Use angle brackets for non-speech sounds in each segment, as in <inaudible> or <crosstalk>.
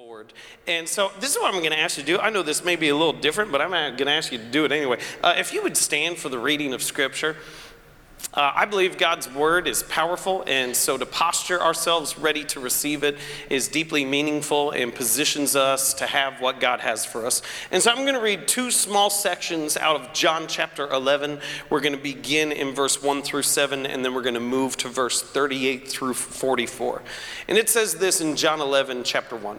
forward. And so this is what I'm going to ask you to do. I know this may be a little different, but I'm going to ask you to do it anyway. Uh, if you would stand for the reading of Scripture. Uh, I believe God's word is powerful, and so to posture ourselves ready to receive it is deeply meaningful and positions us to have what God has for us. And so I'm going to read two small sections out of John chapter 11. We're going to begin in verse 1 through 7, and then we're going to move to verse 38 through 44. And it says this in John 11, chapter 1.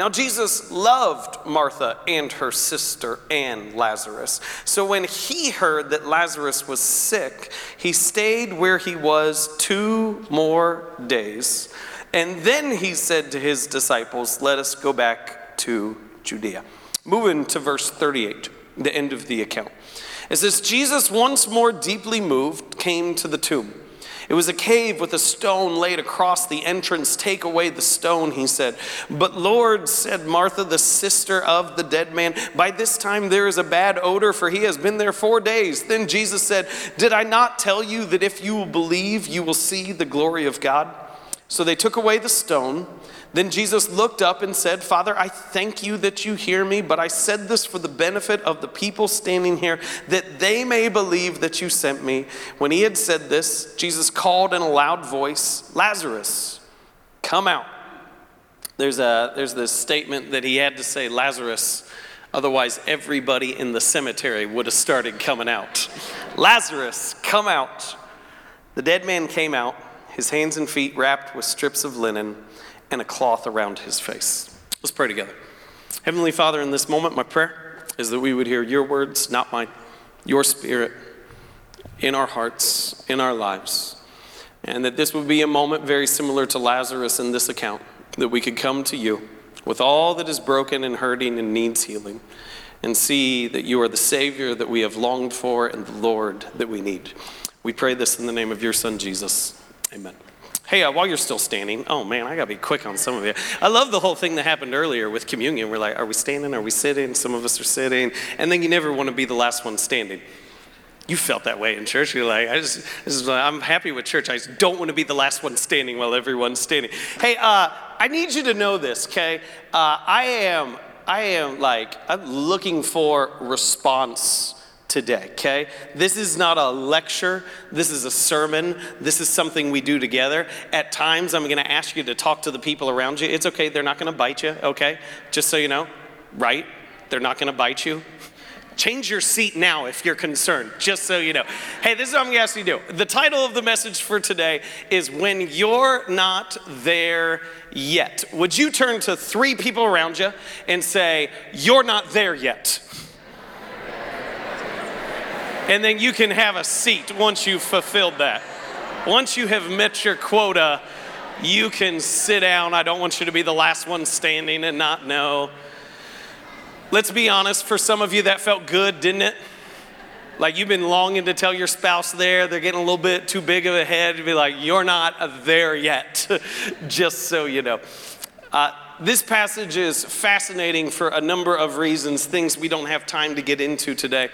Now, Jesus loved Martha and her sister and Lazarus. So when he heard that Lazarus was sick, he stayed where he was two more days. And then he said to his disciples, Let us go back to Judea. Moving to verse 38, the end of the account. It says, Jesus, once more deeply moved, came to the tomb. It was a cave with a stone laid across the entrance. Take away the stone, he said. But Lord, said Martha, the sister of the dead man, by this time there is a bad odor, for he has been there four days. Then Jesus said, Did I not tell you that if you will believe, you will see the glory of God? So they took away the stone. Then Jesus looked up and said, Father, I thank you that you hear me, but I said this for the benefit of the people standing here, that they may believe that you sent me. When he had said this, Jesus called in a loud voice, Lazarus, come out. There's, a, there's this statement that he had to say, Lazarus, otherwise, everybody in the cemetery would have started coming out. <laughs> Lazarus, come out. The dead man came out, his hands and feet wrapped with strips of linen and a cloth around his face. Let's pray together. Heavenly Father, in this moment, my prayer is that we would hear your words, not mine, your spirit in our hearts, in our lives. And that this would be a moment very similar to Lazarus in this account, that we could come to you with all that is broken and hurting and needs healing, and see that you are the Savior that we have longed for and the Lord that we need. We pray this in the name of your Son, Jesus. Amen. Hey, uh, while you're still standing, oh man, I gotta be quick on some of you. I love the whole thing that happened earlier with communion. We're like, are we standing? Are we sitting? Some of us are sitting. And then you never want to be the last one standing. You felt that way in church. You're like, I just, is, I'm happy with church. I just don't want to be the last one standing while everyone's standing. Hey, uh, I need you to know this, okay? Uh, I am, I am like, I'm looking for response today, okay? This is not a lecture, this is a sermon, this is something we do together. At times, I'm gonna ask you to talk to the people around you. It's okay, they're not gonna bite you, okay? Just so you know, right? They're not gonna bite you. Change your seat now if you're concerned, just so you know. Hey, this is what I'm gonna ask you to do. The title of the message for today is When You're Not There Yet. Would you turn to three people around you and say, You're not there yet? And then you can have a seat once you've fulfilled that. Once you have met your quota, you can sit down. I don't want you to be the last one standing and not know. Let's be honest, for some of you that felt good, didn't it? Like you've been longing to tell your spouse there, they're getting a little bit too big of a head to be like, you're not there yet, <laughs> just so you know. Uh, this passage is fascinating for a number of reasons, things we don't have time to get into today.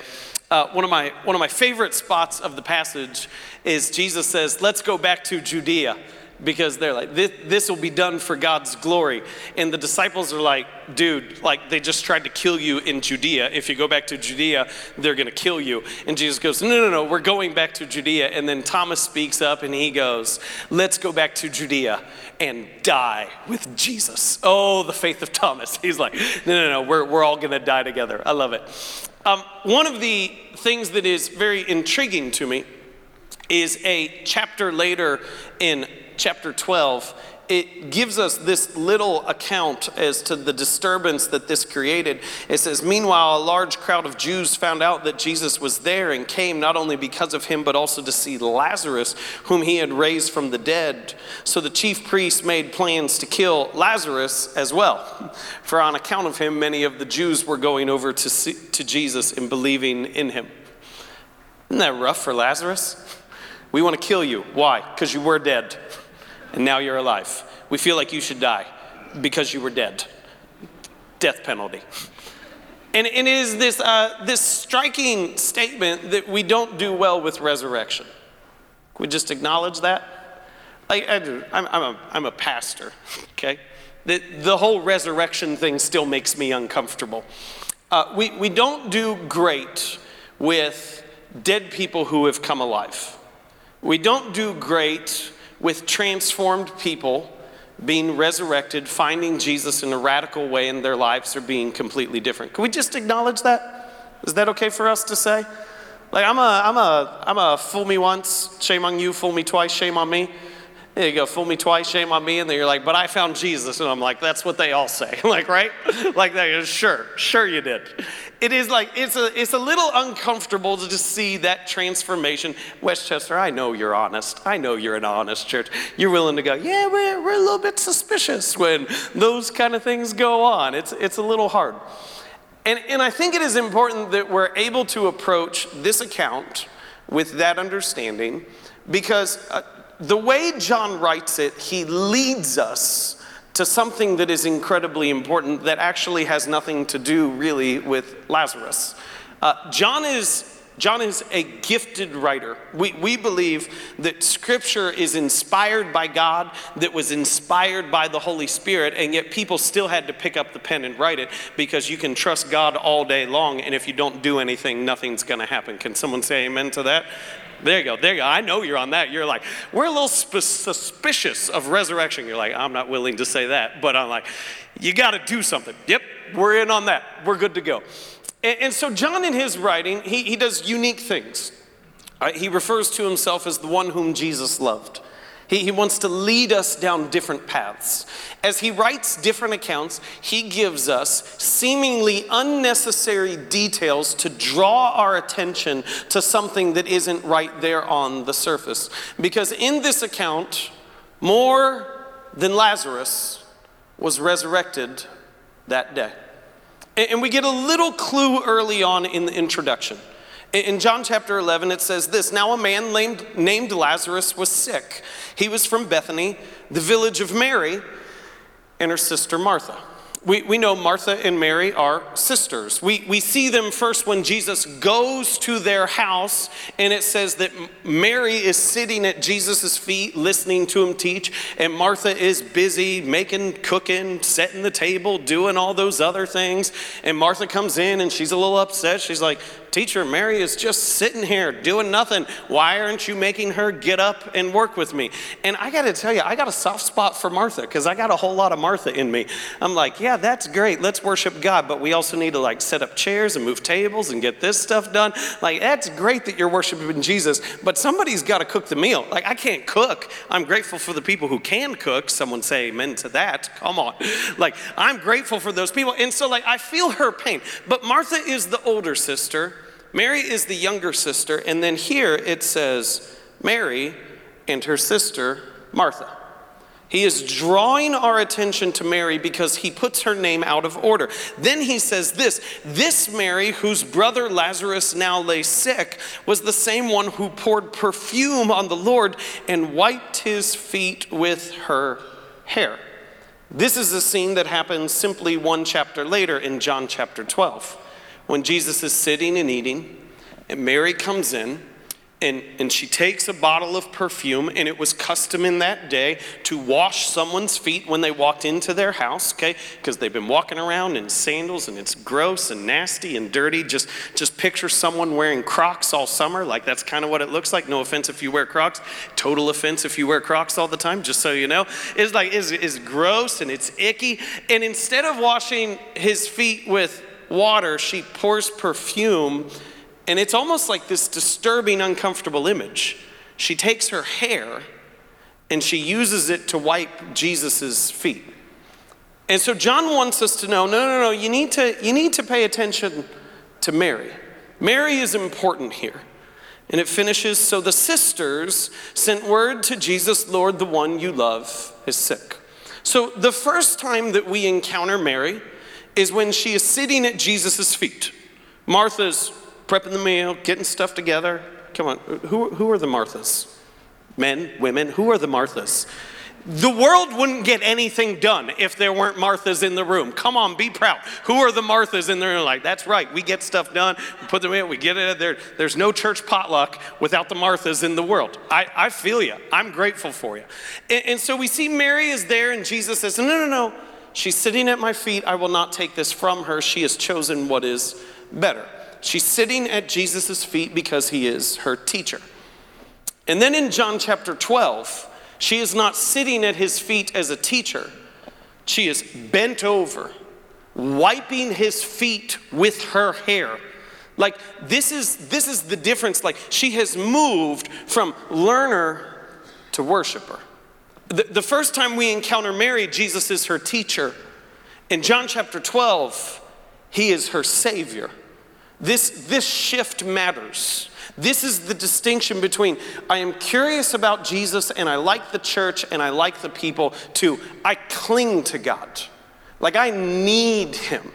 Uh, one, of my, one of my favorite spots of the passage is Jesus says, Let's go back to Judea because they're like, this, this will be done for God's glory. And the disciples are like, dude, like they just tried to kill you in Judea. If you go back to Judea, they're going to kill you. And Jesus goes, no, no, no, we're going back to Judea. And then Thomas speaks up and he goes, let's go back to Judea and die with Jesus. Oh, the faith of Thomas. <laughs> He's like, no, no, no, we're, we're all going to die together. I love it. Um, one of the things that is very intriguing to me is a chapter later in chapter 12 it gives us this little account as to the disturbance that this created. It says, Meanwhile, a large crowd of Jews found out that Jesus was there and came not only because of him, but also to see Lazarus, whom he had raised from the dead. So the chief priests made plans to kill Lazarus as well. For on account of him, many of the Jews were going over to, see, to Jesus and believing in him. Isn't that rough for Lazarus? We want to kill you. Why? Because you were dead and now you're alive. We feel like you should die because you were dead. Death penalty. And, and it is this, uh, this striking statement that we don't do well with resurrection. Can we just acknowledge that? Like, I. I'm, I'm, a, I'm a pastor, <laughs> okay? The, the whole resurrection thing still makes me uncomfortable. Uh, we, we don't do great with dead people who have come alive. We don't do great with transformed people being resurrected, finding Jesus in a radical way, and their lives are being completely different. Can we just acknowledge that? Is that okay for us to say? Like, I'm a, I'm a, I'm a fool me once, shame on you, fool me twice, shame on me. There you go, fool me twice, shame on me. And then you're like, but I found Jesus. And I'm like, that's what they all say. <laughs> like, right? like that. Sure, sure you did. It is like, it's a, it's a little uncomfortable to just see that transformation. Westchester, I know you're honest. I know you're an honest church. You're willing to go, yeah, we're, we're a little bit suspicious when those kind of things go on. It's, it's a little hard. And, and I think it is important that we're able to approach this account with that understanding because uh, the way John writes it, he leads us to something that is incredibly important that actually has nothing to do really with Lazarus. Uh, John is John is a gifted writer. We, we believe that Scripture is inspired by God, that was inspired by the Holy Spirit, and yet people still had to pick up the pen and write it because you can trust God all day long, and if you don't do anything, nothing's going to happen. Can someone say amen to that? There you go. There you go. I know you're on that. You're like, we're a little sp- suspicious of resurrection. You're like, I'm not willing to say that, but I'm like, you got to do something. Yep, we're in on that. We're good to go. And, and so, John, in his writing, he, he does unique things. Uh, he refers to himself as the one whom Jesus loved. He, he wants to lead us down different paths. As he writes different accounts, he gives us seemingly unnecessary details to draw our attention to something that isn't right there on the surface. Because in this account, more than Lazarus was resurrected that day. And we get a little clue early on in the introduction. In John chapter 11, it says this Now a man named, named Lazarus was sick. He was from Bethany, the village of Mary, and her sister Martha. We, we know Martha and Mary are sisters. We, we see them first when Jesus goes to their house, and it says that Mary is sitting at Jesus' feet listening to him teach, and Martha is busy making, cooking, setting the table, doing all those other things. And Martha comes in and she's a little upset. She's like, Teacher, Mary is just sitting here doing nothing. Why aren't you making her get up and work with me? And I got to tell you, I got a soft spot for Martha because I got a whole lot of Martha in me. I'm like, yeah, that's great. Let's worship God, but we also need to like set up chairs and move tables and get this stuff done. Like, that's great that you're worshiping Jesus, but somebody's got to cook the meal. Like, I can't cook. I'm grateful for the people who can cook. Someone say amen to that. Come on. Like, I'm grateful for those people. And so, like, I feel her pain. But Martha is the older sister. Mary is the younger sister, and then here it says Mary and her sister Martha. He is drawing our attention to Mary because he puts her name out of order. Then he says this This Mary, whose brother Lazarus now lay sick, was the same one who poured perfume on the Lord and wiped his feet with her hair. This is a scene that happens simply one chapter later in John chapter 12 when Jesus is sitting and eating, and Mary comes in, and, and she takes a bottle of perfume, and it was custom in that day to wash someone's feet when they walked into their house, okay? Because they've been walking around in sandals and it's gross and nasty and dirty. Just, just picture someone wearing Crocs all summer, like that's kind of what it looks like. No offense if you wear Crocs, total offense if you wear Crocs all the time, just so you know. It's like, it's, it's gross and it's icky. And instead of washing his feet with water, she pours perfume, and it's almost like this disturbing, uncomfortable image. She takes her hair and she uses it to wipe Jesus' feet. And so John wants us to know no, no, no, you need to, you need to pay attention to Mary. Mary is important here. And it finishes So the sisters sent word to Jesus, Lord, the one you love is sick. So the first time that we encounter Mary is when she is sitting at Jesus' feet. Martha's prepping the meal, getting stuff together. Come on, who, who are the Marthas? Men, women, who are the Marthas? The world wouldn't get anything done if there weren't Marthas in the room. Come on, be proud. Who are the Marthas in the room? Like, that's right, we get stuff done, we put them in, we get it there. There's no church potluck without the Marthas in the world. I, I feel you. I'm grateful for you. And, and so we see Mary is there, and Jesus says, No, no, no. She's sitting at my feet. I will not take this from her. She has chosen what is better. She's sitting at Jesus' feet because he is her teacher. And then in John chapter 12, she is not sitting at his feet as a teacher, she is bent over, wiping his feet with her hair. Like this is this is the difference. Like she has moved from learner to worshiper. The, the first time we encounter Mary, Jesus is her teacher. In John chapter 12, he is her savior. This, this shift matters. This is the distinction between I am curious about Jesus and I like the church and I like the people, to I cling to God. Like I need Him.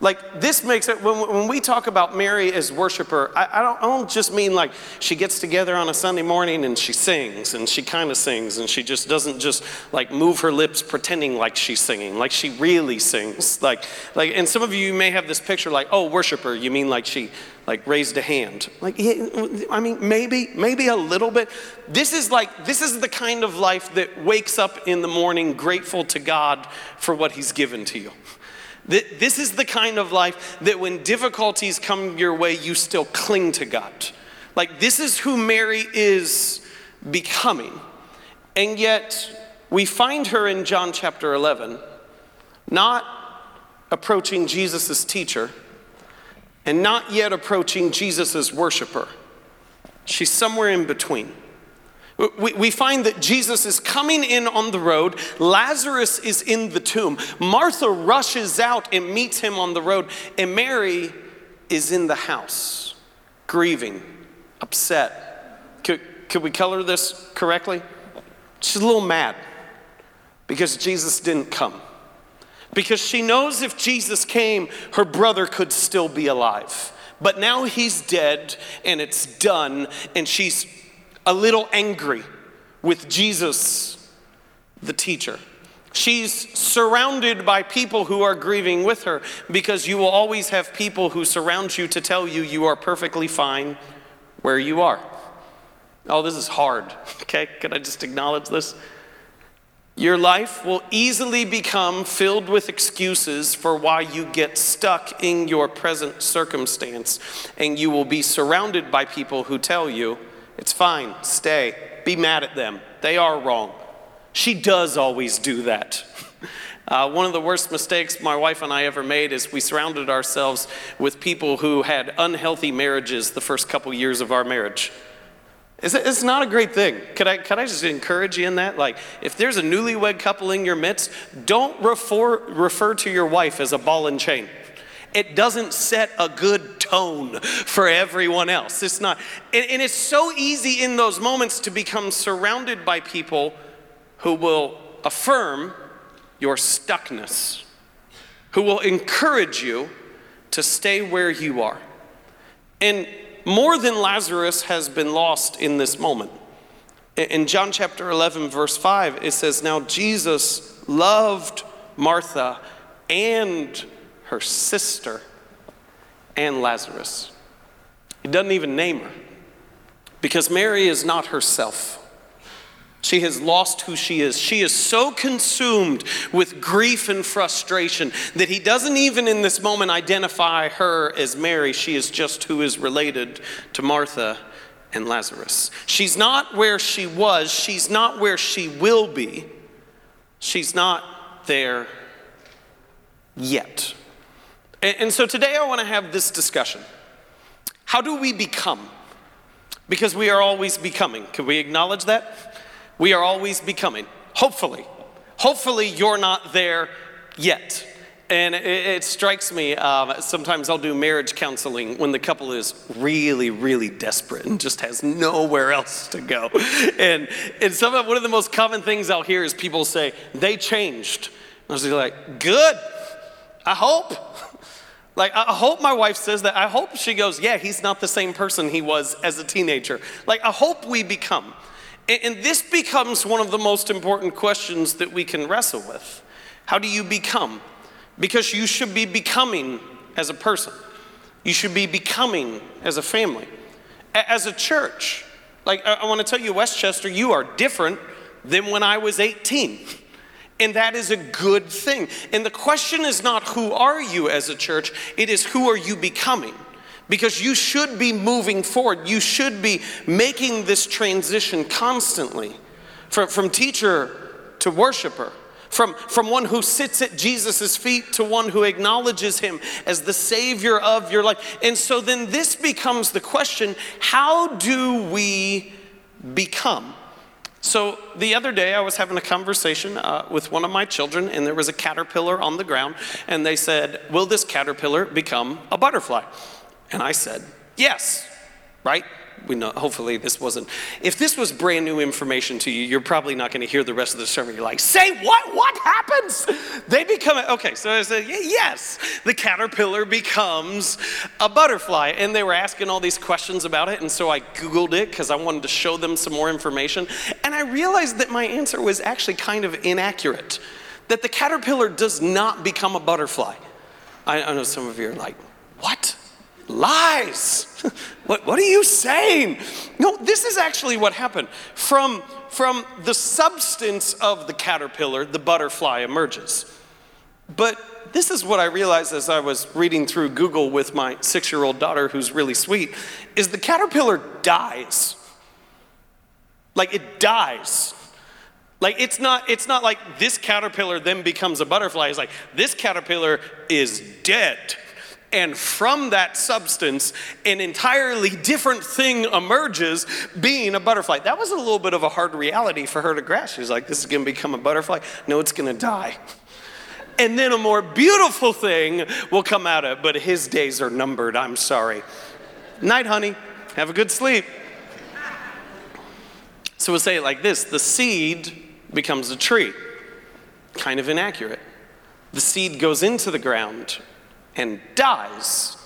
Like this makes it, when, when we talk about Mary as worshiper, I, I, don't, I don't just mean like she gets together on a Sunday morning and she sings and she kind of sings and she just doesn't just like move her lips pretending like she's singing, like she really sings. Like, like, and some of you may have this picture like, oh, worshiper, you mean like she like raised a hand. Like, I mean, maybe, maybe a little bit. This is like, this is the kind of life that wakes up in the morning grateful to God for what he's given to you. This is the kind of life that when difficulties come your way, you still cling to God. Like, this is who Mary is becoming. And yet, we find her in John chapter 11, not approaching Jesus' teacher and not yet approaching Jesus' worshiper. She's somewhere in between. We, we find that Jesus is coming in on the road. Lazarus is in the tomb. Martha rushes out and meets him on the road. And Mary is in the house, grieving, upset. Could, could we color this correctly? She's a little mad because Jesus didn't come. Because she knows if Jesus came, her brother could still be alive. But now he's dead and it's done, and she's a little angry with Jesus, the teacher. She's surrounded by people who are grieving with her because you will always have people who surround you to tell you you are perfectly fine where you are. Oh, this is hard. <laughs> Okay, can I just acknowledge this? Your life will easily become filled with excuses for why you get stuck in your present circumstance, and you will be surrounded by people who tell you it's fine, stay. Be mad at them. They are wrong. She does always do that. <laughs> Uh, one of the worst mistakes my wife and I ever made is we surrounded ourselves with people who had unhealthy marriages the first couple years of our marriage. It's, it's not a great thing. Could I, could I just encourage you in that? Like, if there's a newlywed couple in your midst, don't refer, refer to your wife as a ball and chain it doesn't set a good tone for everyone else. It's not. And, and, it's so easy in those moments to become surrounded by people who will affirm your stuckness, who will encourage you to stay where you are. And more than Lazarus has been lost in this moment. In John chapter 11, verse 5, it says, Now Jesus loved Martha and her sister, and Lazarus. He doesn't even name her because Mary is not herself. She has lost who she is. She is so consumed with grief and frustration that he doesn't even in this moment identify her as Mary. She is just who is related to Martha and Lazarus. She's not where she was, she's not where she will be, she's not there yet. And, so today I want to have this discussion. How do we become? Because we are always becoming. Can we acknowledge that? We are always becoming, hopefully. Hopefully, you're not there yet. And it, it strikes me, um, sometimes I'll do marriage counseling when the couple is really, really desperate and just has nowhere else to go. And, and some of, one of the most common things I'll hear is people say, they changed. I was like, good, I hope. Like, I hope my wife says that. I hope she goes, yeah, he's not the same person he was as a teenager. Like, I hope we become. And, this becomes one of the most important questions that we can wrestle with. How do you become? Because you should be becoming as a person. You should be becoming as a family, as a church. Like, I, I want to tell you, Westchester, you are different than when I was 18. And that is a good thing. And the question is not who are you as a church, it is who are you becoming? Because you should be moving forward. You should be making this transition constantly from, from teacher to worshiper, from, from one who sits at Jesus' feet to one who acknowledges him as the Savior of your life. And so then this becomes the question how do we become? So the other day, I was having a conversation uh, with one of my children, and there was a caterpillar on the ground, and they said, Will this caterpillar become a butterfly? And I said, Yes, right? We know, hopefully this wasn't. If this was brand new information to you, you're probably not going to hear the rest of the sermon. You're like, say what? What happens? They become, okay, so I said, yes, the caterpillar becomes a butterfly. And they were asking all these questions about it. And so I Googled it because I wanted to show them some more information. And I realized that my answer was actually kind of inaccurate, that the caterpillar does not become a butterfly. I, I know some of you are like, what? Lies. <laughs> what, what are you saying? No, this is actually what happened. From, from the substance of the caterpillar, the butterfly emerges. But this is what I realized as I was reading through Google with my six year old daughter, who's really sweet, is the caterpillar dies. Like it dies. Like it's not it's not like this caterpillar then becomes a butterfly. It's like this caterpillar is dead. And from that substance, an entirely different thing emerges, being a butterfly. That was a little bit of a hard reality for her to grasp. She's like, This is gonna become a butterfly. No, it's gonna die. <laughs> And then a more beautiful thing will come out of it, but his days are numbered. I'm sorry. Night, honey. Have a good sleep. So we'll say it like this the seed becomes a tree. Kind of inaccurate. The seed goes into the ground and dies.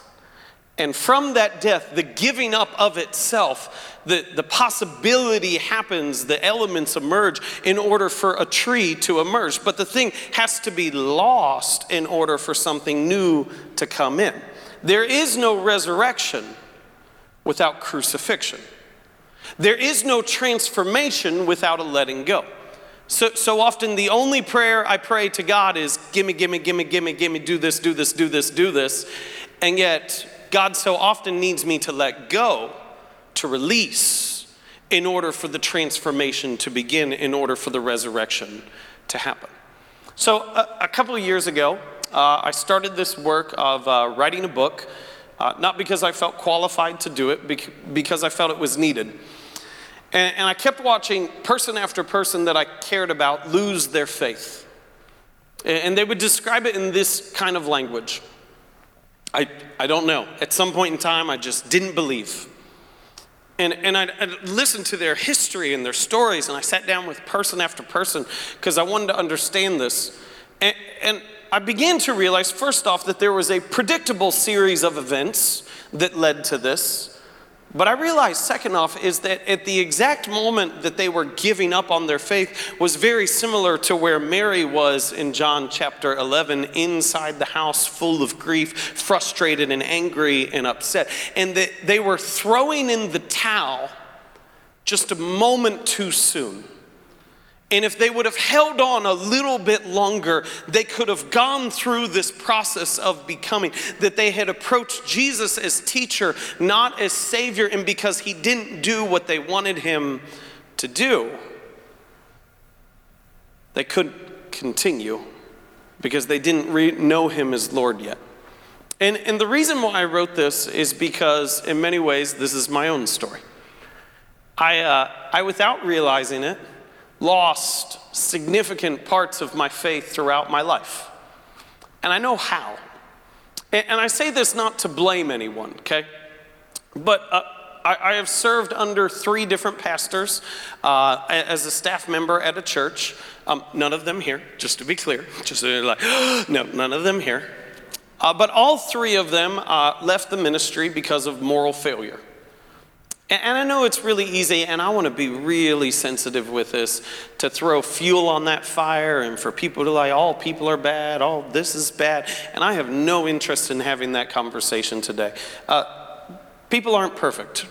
And from that death, the giving up of itself, the, the possibility happens, the elements emerge in order for a tree to emerge. But the thing has to be lost in order for something new to come in. There is no resurrection without crucifixion. There is no transformation without a letting go. So, so often, the only prayer I pray to God is, Gimme, gimme, gimme, gimme, gimme, do this, do this, do this, do this. And yet, God so often needs me to let go, to release, in order for the transformation to begin, in order for the resurrection to happen. So, a, a couple of years ago, uh, I started this work of uh, writing a book, uh, not because I felt qualified to do it, because I felt it was needed. And, and I kept watching person after person that I cared about lose their faith. And they would describe it in this kind of language I, I don't know. At some point in time, I just didn't believe. And, and I, I listened to their history and their stories, and I sat down with person after person because I wanted to understand this. And, and I began to realize, first off, that there was a predictable series of events that led to this. But I realized, second off, is that at the exact moment that they were giving up on their faith was very similar to where Mary was in John chapter 11, inside the house, full of grief, frustrated and angry and upset. And that they were throwing in the towel just a moment too soon. And if they would have held on a little bit longer, they could have gone through this process of becoming. That they had approached Jesus as teacher, not as savior, and because he didn't do what they wanted him to do, they couldn't continue because they didn't re- know him as Lord yet. And, and the reason why I wrote this is because, in many ways, this is my own story. I, uh, I without realizing it, lost significant parts of my faith throughout my life. And I know how. And I say this not to blame anyone, okay? But uh, I, have served under three different pastors uh, as a staff member at a church. Um, none of them here, just to be clear. Just like, <gasps> no, none of them here. Uh, but all three of them uh, left the ministry because of moral failure. And I know it's really easy, and I want to be really sensitive with this to throw fuel on that fire and for people to like, all people are bad, all this is bad. And I have no interest in having that conversation today. Uh, people aren't perfect,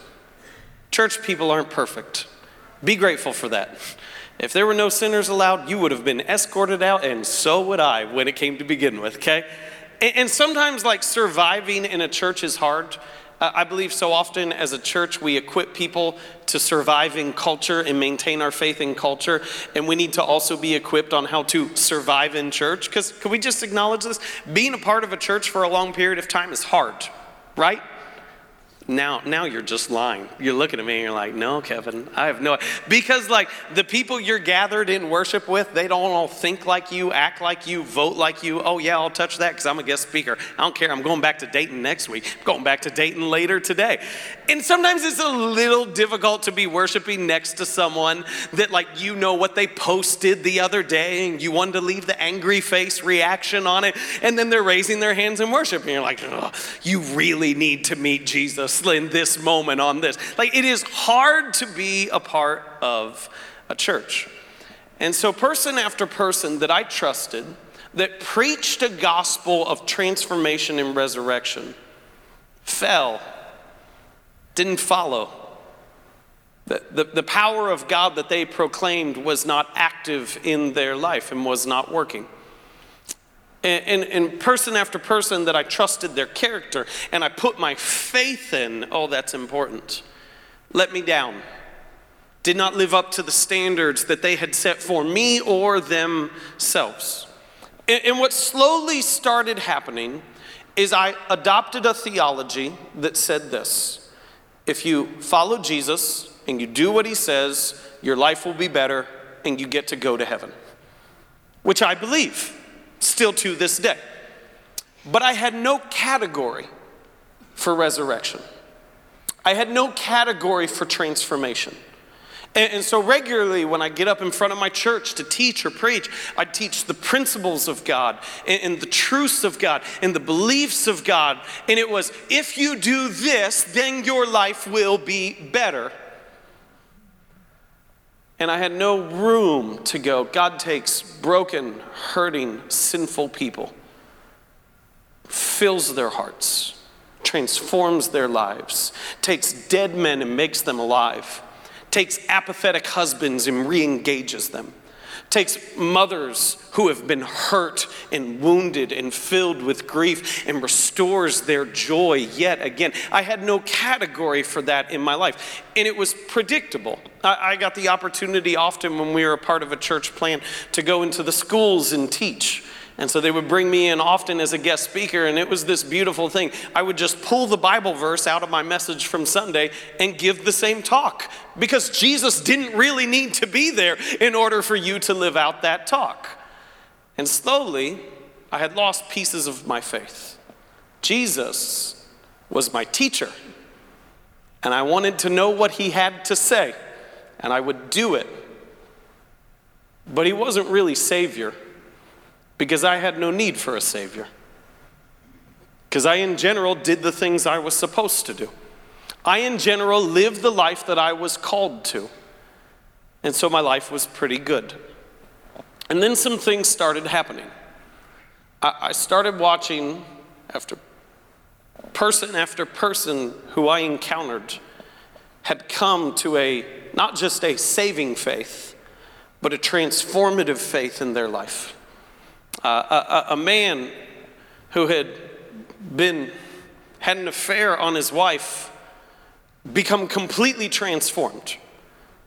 church people aren't perfect. Be grateful for that. If there were no sinners allowed, you would have been escorted out, and so would I when it came to begin with, okay? And sometimes, like, surviving in a church is hard. Uh, I believe so often as a church, we equip people to survive in culture and maintain our faith in culture. And we need to also be equipped on how to survive in church. Because can we just acknowledge this? Being a part of a church for a long period of time is hard, right? Now, now you're just lying. You're looking at me and you're like, no, Kevin, I have no. Because, like, the people you're gathered in worship with, they don't all think like you, act like you, vote like you. Oh, yeah, I'll touch that because I'm a guest speaker. I don't care. I'm going back to Dayton next week. I'm going back to Dayton later today. And sometimes it's a little difficult to be worshiping next to someone that, like, you know what they posted the other day and you wanted to leave the angry face reaction on it. And then they're raising their hands in worship. And you're like, you really need to meet Jesus in this moment on this. Like, it is hard to be a part of a church. And so, person after person that I trusted that preached a gospel of transformation and resurrection fell, didn't follow. The, the, the, power of God that they proclaimed was not active in their life and was not working. And, and, and, person after person that I trusted their character and I put my faith in, oh, that's important, let me down. Did not live up to the standards that they had set for me or themselves. And, and what slowly started happening is I adopted a theology that said this if you follow Jesus and you do what he says, your life will be better and you get to go to heaven, which I believe still to this day. But I had no category for resurrection. I had no category for transformation. And, and, so, regularly, when I get up in front of my church to teach or preach, I teach the principles of God and, and the truths of God and the beliefs of God. And it was if you do this, then your life will be better and I had no room to go. God takes broken, hurting, sinful people, fills their hearts, transforms their lives, takes dead men and makes them alive, takes apathetic husbands and re engages them takes mothers who have been hurt and wounded and filled with grief and restores their joy yet again. I had no category for that in my life, and it was predictable. I, I got the opportunity often when we were a part of a church plan to go into the schools and teach. And so they would bring me in often as a guest speaker, and it was this beautiful thing. I would just pull the Bible verse out of my message from Sunday and give the same talk because Jesus didn't really need to be there in order for you to live out that talk. And slowly, I had lost pieces of my faith. Jesus was my teacher, and I wanted to know what he had to say, and I would do it. But he wasn't really Savior because I had no need for a Savior. Because I, in general, did the things I was supposed to do. I, in general, lived the life that I was called to. And so my life was pretty good. And then some things started happening. I, I started watching after person after person who I encountered had come to a not just a saving faith, but a transformative faith in their life. A, a man who had been had an affair on his wife become completely transformed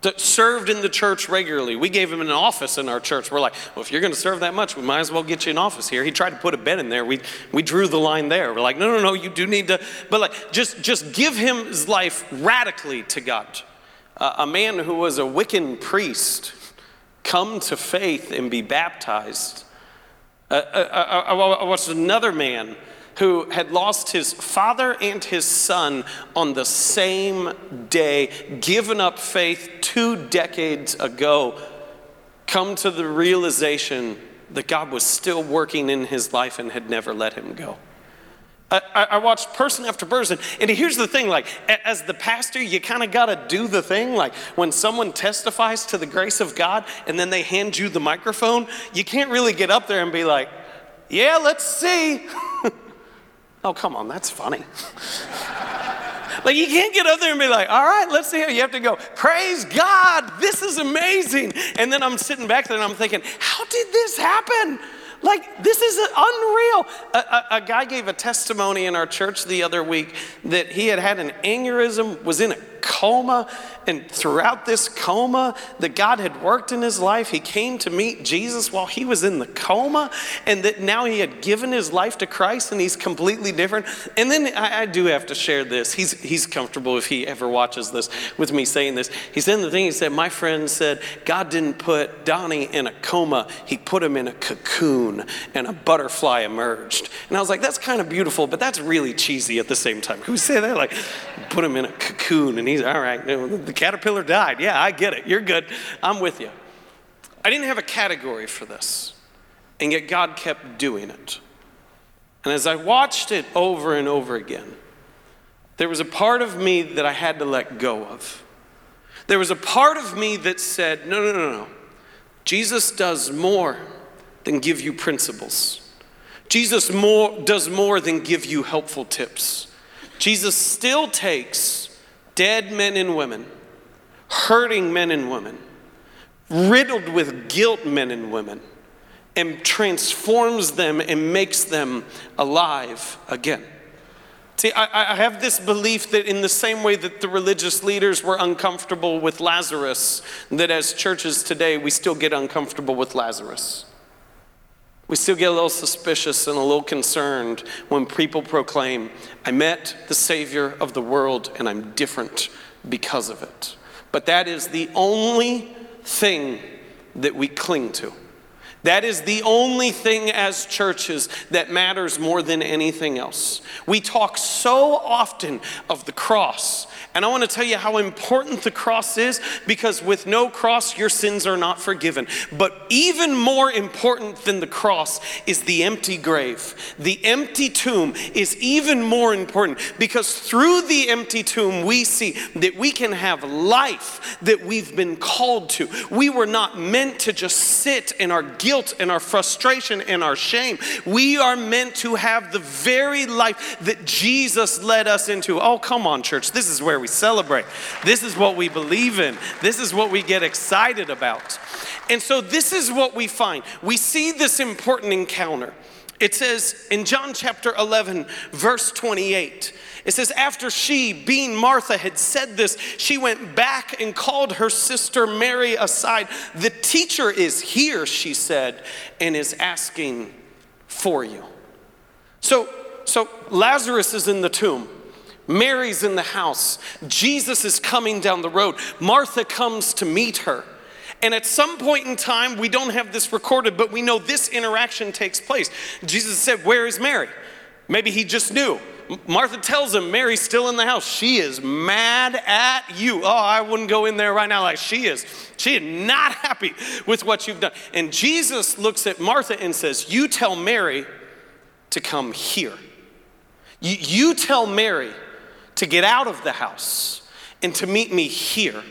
that served in the church regularly. We gave him an office in our church. We're like, well, if you're going to serve that much, we might as well get you an office here. He tried to put a bed in there. We, we drew the line there. We're like, no, no, no, you do need to, but like, just, just give him his life radically to God. Uh, a man who was a Wiccan priest come to faith and be baptized. Uh, uh, uh, uh I watched another man who had lost his father and his son on the same day, given up faith two decades ago, come to the realization that God was still working in his life and had never let him go. I, I, watched person after person, and here's the thing: like, as the pastor, you kind of got to do the thing. Like, when someone testifies to the grace of God, and then they hand you the microphone, you can't really get up there and be like, "Yeah, let's see." <laughs> oh, come on, that's funny. <laughs> Like, you can't get up there and be like, all right, let's see how you have to go. Praise God, this is amazing. And then I'm sitting back there and I'm thinking, how did this happen? Like, this is unreal. A, a, a, guy gave a testimony in our church the other week that he had had an aneurysm, was in a coma, and throughout this coma, that God had worked in his life. He came to meet Jesus while he was in the coma, and that now he had given his life to Christ and he's completely different. And then I, I do have to share this. He's, he's comfortable if he ever watches this with me saying this. He said the thing, he said, My friend said, God didn't put Donnie in a coma, he put him in a cocoon, and a butterfly emerged. And I was like, That's kind of beautiful, but that's really cheesy at the same time. We say that? Like, put him in a cocoon, and he's all right. The caterpillar died. Yeah, I get it. You're good. I'm with you. I didn't have a category for this, and yet God kept doing it. And as I watched it over and over again, there was a part of me that I had to let go of. There was a part of me that said, no, no, no, no. Jesus does more than give you principles. Jesus more, does more than give you helpful tips. Jesus still takes dead men and women, hurting men and women, riddled with guilt men and women, and transforms them and makes them alive again. See, I, I, have this belief that in the same way that the religious leaders were uncomfortable with Lazarus, that as churches today, we still get uncomfortable with Lazarus. We still get a little suspicious and a little concerned when people proclaim, I met the Savior of the world and I'm different because of it. But that is the only thing that we cling to. That is the only thing as churches that matters more than anything else. We talk so often of the cross and I want to tell you how important the cross is because with no cross, your sins are not forgiven. But even more important than the cross is the empty grave. The empty tomb is even more important because through the empty tomb, we see that we can have life that we've been called to. We were not meant to just sit in our guilt and our frustration and our shame. We are meant to have the very life that Jesus led us into. Oh, come on, church. This is where we celebrate. This is what we believe in. This is what we get excited about. And so, this is what we find. We see this important encounter. It says in John chapter 11, verse 28, it says, After she, being Martha, had said this, she went back and called her sister Mary aside. The teacher is here, she said, and is asking for you. So, so Lazarus is in the tomb. Mary's in the house. Jesus is coming down the road. Martha comes to meet her. And at some point in time, we don't have this recorded, but we know this interaction takes place. Jesus said, Where is Mary? Maybe he just knew. Martha tells him, Mary's still in the house. She is mad at you. Oh, I wouldn't go in there right now like she is. She is not happy with what you've done. And Jesus looks at Martha and says, You tell Mary to come here. You, you tell Mary to get out of the house and to meet me here.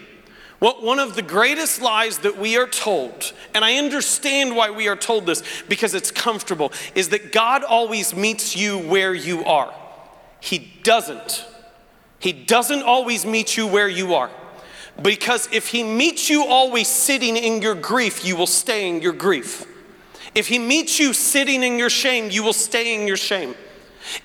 Well, one of the greatest lies that we are told, and I understand why we are told this because it's comfortable, is that God always meets you where you are. He doesn't. He doesn't always meet you where you are. Because if He meets you always sitting in your grief, you will stay in your grief. If He meets you sitting in your shame, you will stay in your shame.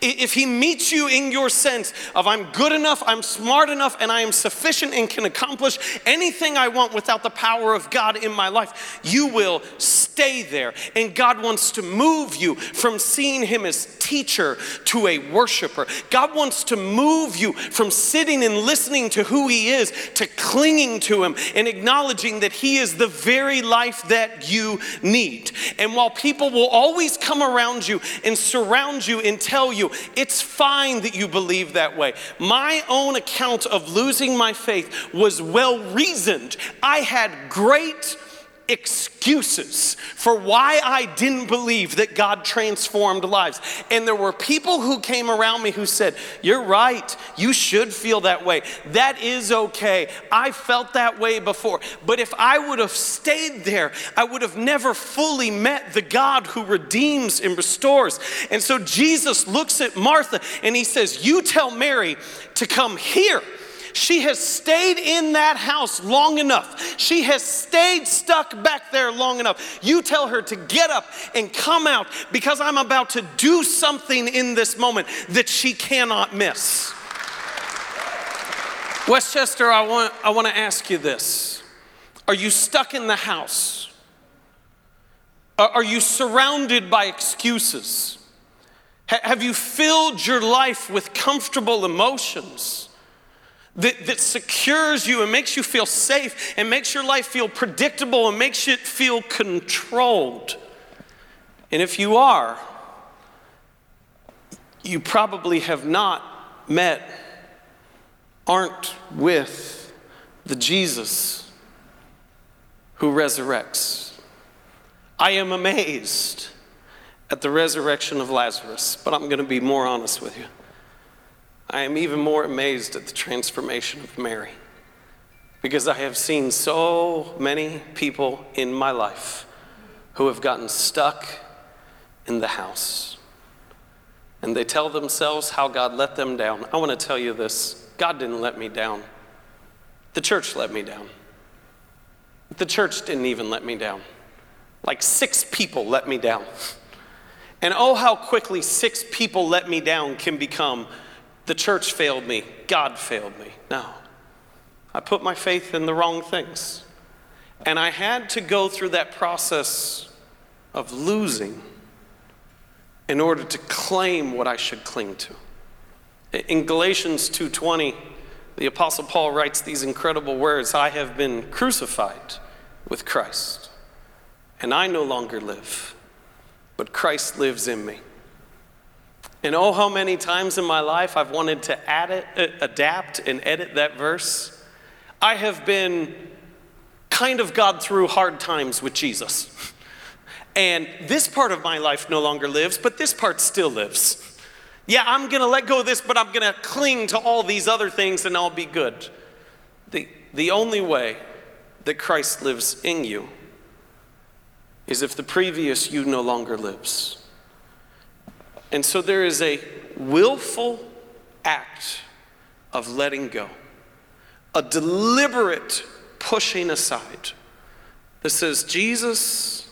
If he meets you in your sense of I'm good enough, I'm smart enough, and I am sufficient and can accomplish anything I want without the power of God in my life, you will stay there. And God wants to move you from seeing him as teacher to a worshiper. God wants to move you from sitting and listening to who he is to clinging to him and acknowledging that he is the very life that you need. And while people will always come around you and surround you and tell you it's fine that you believe that way. My own account of losing my faith was well reasoned. I had great excuses for why I didn't believe that God transformed lives. And there were people who came around me who said, You're right, you should feel that way. That is okay. I felt that way before. But if I would have stayed there, I would have never fully met the God who redeems and restores. And so Jesus looks at Martha and he says, You tell Mary to come here she has stayed in that house long enough. She has stayed stuck back there long enough. You tell her to get up and come out because I'm about to do something in this moment that she cannot miss. Westchester, I want, I want to ask you this. Are you stuck in the house? Are you surrounded by excuses? Have you filled your life with comfortable emotions? That, that secures you and makes you feel safe and makes your life feel predictable and makes it feel controlled. And if you are, you probably have not met, aren't with the Jesus who resurrects. I am amazed at the resurrection of Lazarus, but I'm going to be more honest with you. I am even more amazed at the transformation of Mary because I have seen so many people in my life who have gotten stuck in the house. And they tell themselves how God let them down. I want to tell you this God didn't let me down, the church let me down. The church didn't even let me down. Like six people let me down. And oh, how quickly six people let me down can become the church failed me, God failed me. No. I put my faith in the wrong things. And I had to go through that process of losing in order to claim what I should cling to. In Galatians 2:20, the apostle Paul writes these incredible words, I have been crucified with Christ, and I no longer live, but Christ lives in me. And oh, how many times in my life I've wanted to it, uh, adapt and edit that verse. I have been kind of gone through hard times with Jesus. <laughs> And this part of my life no longer lives, but this part still lives. Yeah, I'm going to let go of this, but I'm going to cling to all these other things and I'll be good. The, the only way that Christ lives in you is if the previous you no longer lives. And so there is a willful act of letting go, a deliberate pushing aside that says, Jesus,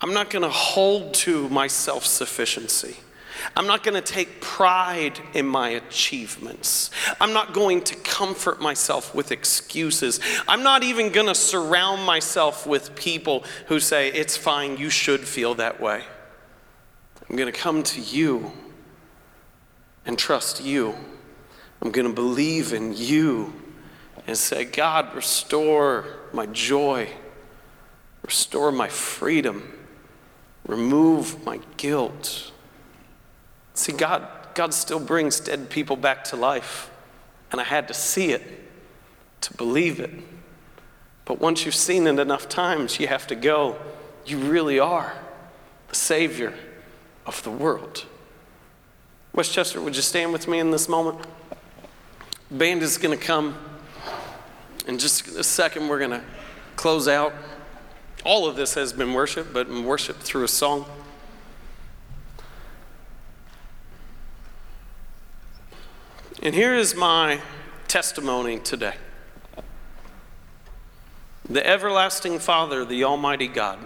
I'm not going to hold to my self sufficiency. I'm not going to take pride in my achievements. I'm not going to comfort myself with excuses. I'm not even going to surround myself with people who say, It's fine, you should feel that way. I'm going to come to you and trust you. I'm going to believe in you and say, God, restore my joy, restore my freedom, remove my guilt. See, God, God still brings dead people back to life, and I had to see it to believe it. But once you've seen it enough times, you have to go, you really are the Savior of the world. Westchester, would you stand with me in this moment? Band is going to come. In just a second, we're going to close out. All of this has been worship, but worship through a song. And here is my testimony today. The everlasting Father, the Almighty God,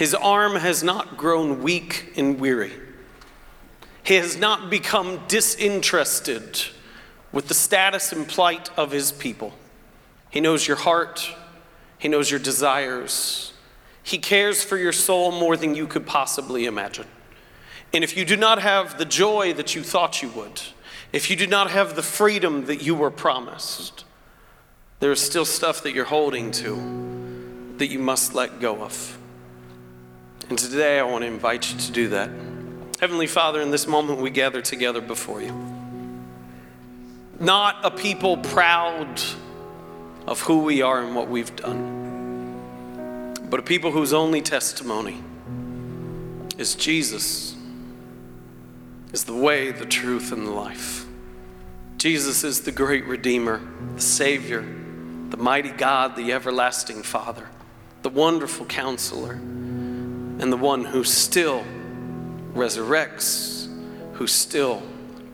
his arm has not grown weak and weary. He has not become disinterested with the status and plight of his people. He knows your heart, he knows your desires. He cares for your soul more than you could possibly imagine. And if you do not have the joy that you thought you would, if you do not have the freedom that you were promised, there is still stuff that you're holding to that you must let go of. And today I want to invite you to do that. Heavenly Father, in this moment we gather together before you. Not a people proud of who we are and what we've done, but a people whose only testimony is Jesus, is the way, the truth, and the life. Jesus is the great Redeemer, the Savior, the mighty God, the everlasting Father, the wonderful Counselor, and the one who still resurrects, who still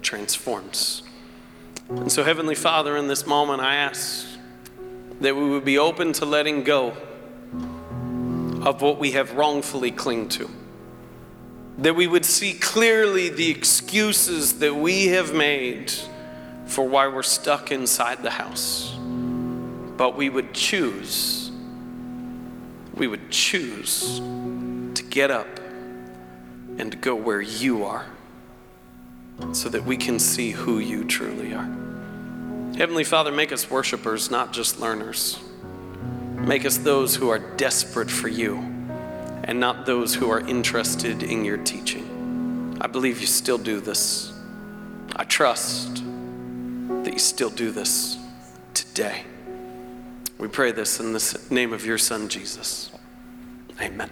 transforms. And so, Heavenly Father, in this moment, I ask that we would be open to letting go of what we have wrongfully clung to. That we would see clearly the excuses that we have made for why we're stuck inside the house. But we would choose, we would choose to get up and go where you are so that we can see who you truly are. Heavenly Father, make us worshipers, not just learners. Make us those who are desperate for you and not those who are interested in your teaching. I believe you still do this. I trust that you still do this today. We pray this in the name of your Son, Jesus. Amen.